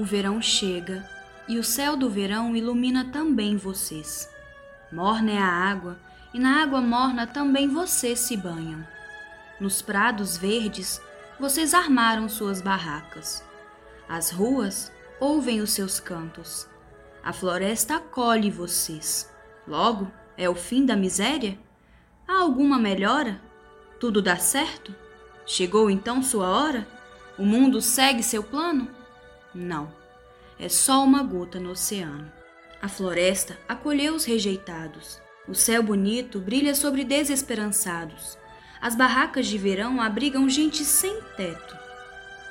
O verão chega e o céu do verão ilumina também vocês. Morna é a água e na água morna também vocês se banham. Nos prados verdes vocês armaram suas barracas. As ruas ouvem os seus cantos. A floresta acolhe vocês. Logo, é o fim da miséria? Há alguma melhora? Tudo dá certo? Chegou então sua hora? O mundo segue seu plano? Não. É só uma gota no oceano. A floresta acolheu os rejeitados. O céu bonito brilha sobre desesperançados. As barracas de verão abrigam gente sem teto.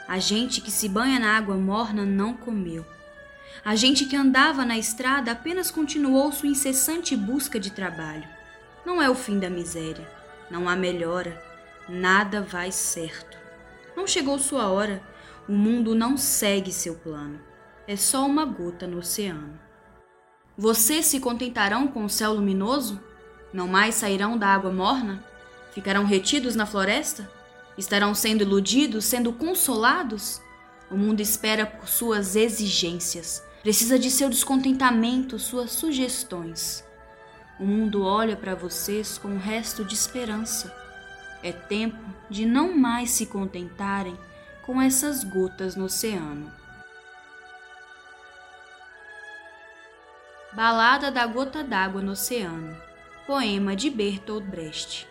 A gente que se banha na água morna não comeu. A gente que andava na estrada apenas continuou sua incessante busca de trabalho. Não é o fim da miséria, não há melhora, nada vai certo. Não chegou sua hora, o mundo não segue seu plano. É só uma gota no oceano. Vocês se contentarão com o céu luminoso? Não mais sairão da água morna? Ficarão retidos na floresta? Estarão sendo iludidos, sendo consolados? O mundo espera por suas exigências, precisa de seu descontentamento, suas sugestões. O mundo olha para vocês com um resto de esperança. É tempo de não mais se contentarem com essas gotas no oceano. Balada da Gota d'Água no Oceano, poema de Bertolt Brecht.